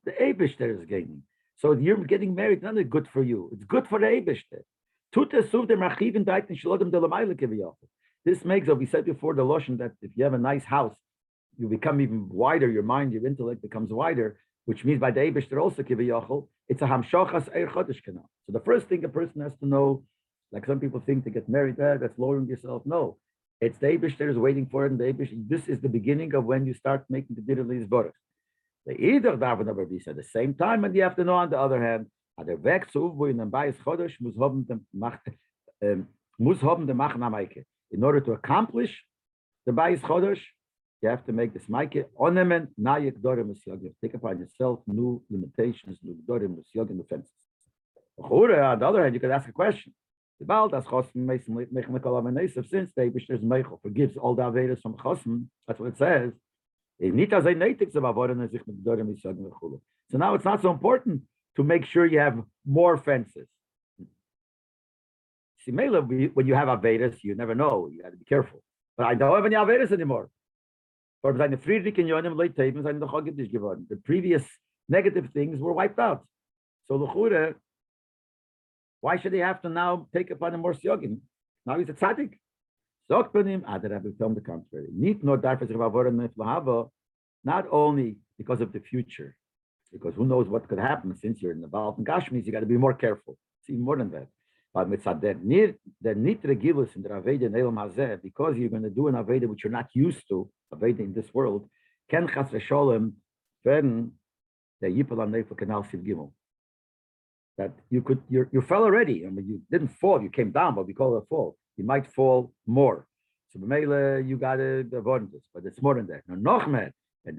the Eibishter is gaining so you're getting married not only good for you it's good for the keviyach this makes, as we said before, the lotion that if you have a nice house, you become even wider, your mind, your intellect becomes wider, which means by the Eibishter also kiviyachol, it's a hamshachas eir chodesh kanal. So the first thing a person has to know, like some people think to get married, eh, that's lowering yourself. No, it's the Eibishter is waiting for it, and the Eibishter, this is the beginning of when you start making the Diddley's Boris. The either daven over aber at the same time, have to know on the other hand, der Weg in einem Beis Chodesh muss haben dem. In order to accomplish the Beis Chodesh, you have to make this Maike onemen nayek dorim yogim. Take upon yourself new limitations, new dorim defenses. On the other hand, you could ask a question. The since the Eibishter's Meichel forgives all the Avedas from Chosim. That's what it says. Nicht as ein Neitig zu bewahren sich mit dorim yogim v'chulu. So now it's not so important to make sure you have more fences. See, when you have Avedas, you never know. You have to be careful. But I don't have any Avedas anymore. The previous negative things were wiped out. So Luchure, why should he have to now take upon a more? Now he's a tzaddik. Sagt man ihm, ah, der Rebbe filmed the contrary. Nicht nur darf er not only because of the future, because who knows what could happen since you're involved in Gashmis, you got to be more careful. It's even more than that. But because you're going to do an Aveda which you're not used to, Aveda in this world, ken chas v'sholem werden der Yipel am Kanal Siv Gimel. that you could, you, you fell already. I mean, you didn't fall, you came down, but we call it a fall. You might fall more. So b'meile, you got to avoid this, but it's more than that. Now, noch mehr, and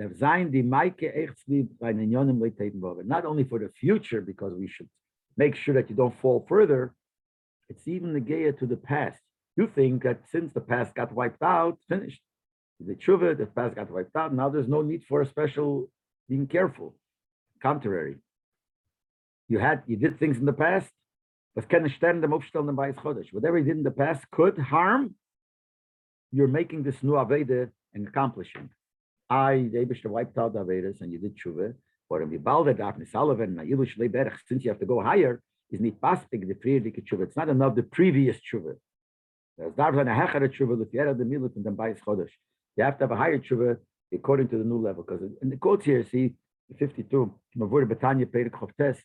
Bogen. Not only for the future, because we should make sure that you don't fall further, it's even the gear to the past. You think that since the past got wiped out, finished. The tshuva, the past got wiped out. Now there's no need for a special being careful. Contrary. You had, you did things in the past, but chodesh. Whatever he did in the past could harm. You're making this new aveda and accomplishing. I, the Abishter wiped out the avedas and you did tshuva. Or in Vibalda, Daphne Sullivan, na Ilush Leberach, since you have to go higher, is not paspik the frierike tshuva. It's not enough the previous tshuva. There's darvan tshuva, the milut and then by chodesh. You have to have a higher tshuva according to the new level. Because in the quotes here, see, 52, Mavur Betanya Perek Chavtes,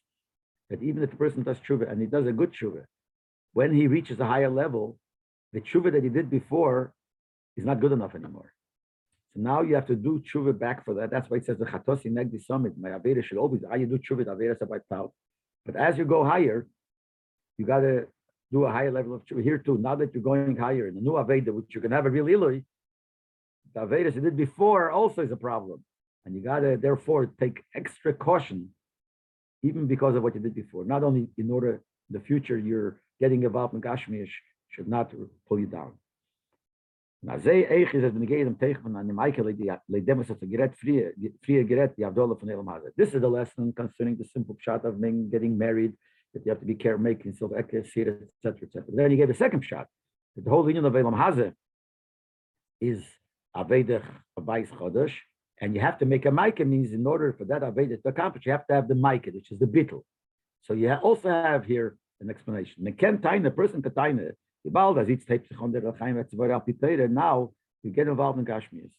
that even if the person does tshuva and he does a good tshuva, when he reaches a higher level, the tshuva that he did before is not good enough anymore. So now you have to do tshuva back for that. That's why it says the chatosi negdi summit. My avera should always how you do tshuva avera out. But as you go higher, you got to do a higher level of tshuva here too. Now that you're going higher in the new aveda, which you can have a real ilui, the avedas you did before also is a problem, and you got to therefore take extra caution, even because of what you did before. Not only in order in the future you're getting involved in gashmish should not pull you down. This is the lesson concerning the simple shot of being getting married, that you have to be careful making ekes, etc. etc. Then he gave a second shot, that the whole union of Elam Hazet is Avedech Abayis Chodesh, and you have to make a Micah means in order for that Avedech to accomplish, you have to have the Micah, which is the beetle. So you also have here an explanation. The person can Taina, the Baal does each tape on the Chaim Etzvar now you get involved in Gashmias.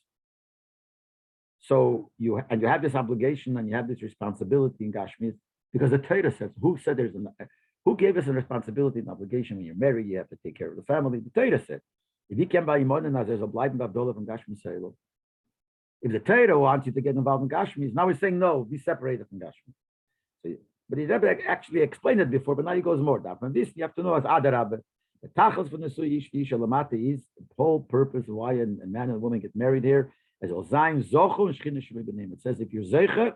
So you and you have this obligation and you have this responsibility in Gashmias because the Torah says, who said there's an who gave us a responsibility and obligation when you're married, you have to take care of the family. The Torah said, if you can buy Imon as there's a blind Abdullah from Gashmi Selo. If the Torah wants you to get involved in Gashmi, now he's saying no, be separated from Gashmi. So, but he never actually explained it before, but now he goes more down. From this, you have to know as Adarabah. The tachas for the Suyish Shalamata is the whole purpose why a, a man and a woman get married here. As Ozaim Zochu and Shchina It says if you're Zeicha,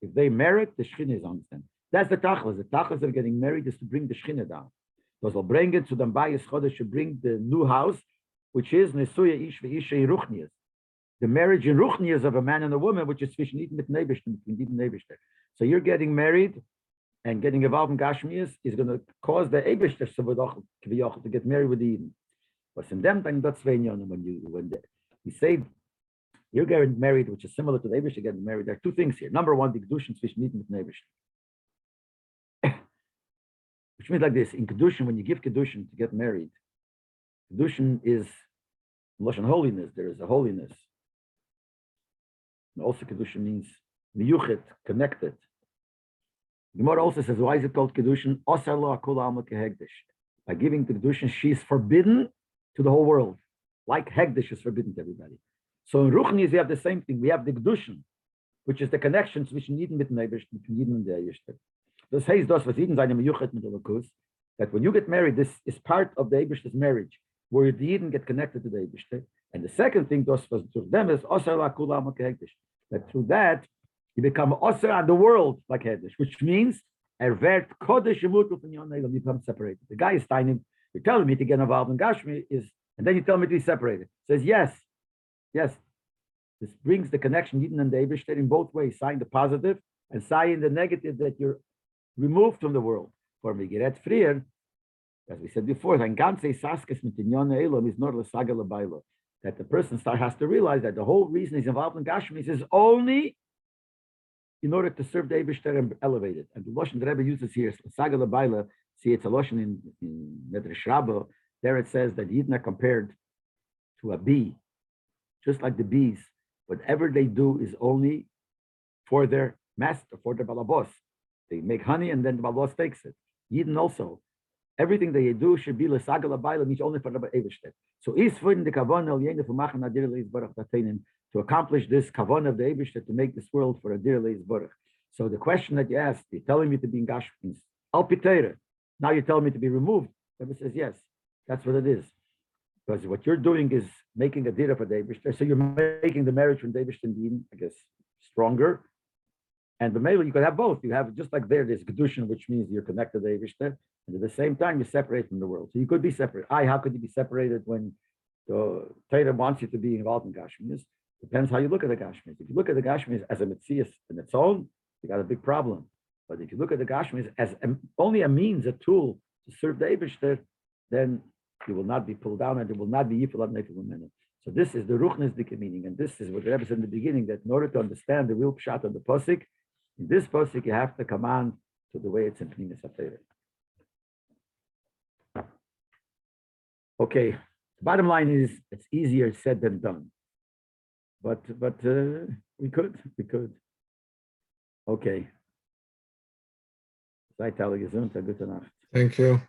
if they merit, the Shchina is on them. That's the tachas. The tachas of getting married is to bring the Shchina down. Because they'll bring it to the Bayis Chodesh to bring the new house, which is Nesuya Ish Isha Ruchnias. The marriage in Ruchnias of a man and a woman, which is zwischen Eden mit Nebishter, between. So you're getting married and getting involved in Gashmias is going to cause the Ebishter to get married with Eden. But in them, that's when you when you say you're getting married, which is similar to the Ebishter getting married. There are two things here. Number one, the Kedushin zwischen Eden and Nebishter. [COUGHS] Which means like this, in Kedushin, when you give Kedushin to get married, Kedushin is Lashon holiness. There is a holiness. Also Kedushin means miyuchet, connected. Gemara also says, why is it called Kedushin? By giving the Kedushin, she is forbidden to the whole world. Like Hegdish is forbidden to everybody. So in Ruchnis, we have the same thing. We have the Kedushin, which is the connection between Yidden mit Neibish, between Yidden and the Eibishter. Das heißt, das, was Yidden seine miyuchet mit Elokus, that when you get married, this is part of the Eibishter's marriage where the Yidden get connected to the Eibishter. And the second thing, to them is Osar Lakula Hekdesh. That through that, you become Osar on the world like Hekdesh, which means Ervert Kodesh you become separated. The guy is telling you're telling me to get involved in Gashmi is, and then you tell me to be separated. Says yes, yes. This brings the connection Yidden and the Eibishter in both ways, sign the positive and sign the negative that you're removed from the world. For me, get freer, as we said before, that the person start, has to realize that the whole reason he's involved in Gashmis is only in order to serve the Eibishter and elevate it. And the Lashon the Rebbe uses here, Saga Labaila, see it's a Lashon in, in Medrash Rabbah, there it says that Yidna compared to a bee, just like the bees, whatever they do is only for their master, for their balabos. They make honey and then the balabos takes it. Yidden also, everything that you do should be l'sagal abayla, means only for the Eibishter. So is for the kavan el for machan adir leis baruch tatenim to accomplish this kavan of the Eibishter to make this world for a adir leis baruch. So the question that you asked, you're telling me to be in Gashmis, Al pitera. Now you're telling me to be removed. Rebbe says, yes, that's what it is. Because what you're doing is making a dira for David. So you're making the marriage from David and Dean, I guess, stronger. And the male, you could have both. You have just like there, there's Kedushin, which means you're connected to David. And at the same time, you're separate from the world. So you could be separate. I, how could you be separated when the Torah wants you to be involved in Gashmias? Depends how you look at the Gashmias. If you look at the Gashmias as a Metzias in its own, you got a big problem. But if you look at the Gashmias as a, only a means, a tool to serve the Eibishter, then you will not be pulled down and there will not be Yifel Nefil minute. So this is the Ruchnis Dika meaning, and this is what the Rebbe said in the beginning, that in order to understand the real pshat of the Posik, in this Posik you have to command to the way it's in Pnimis Okay, the bottom line is, it's easier said than done. But, but uh, we could, we could. Okay. Thank you.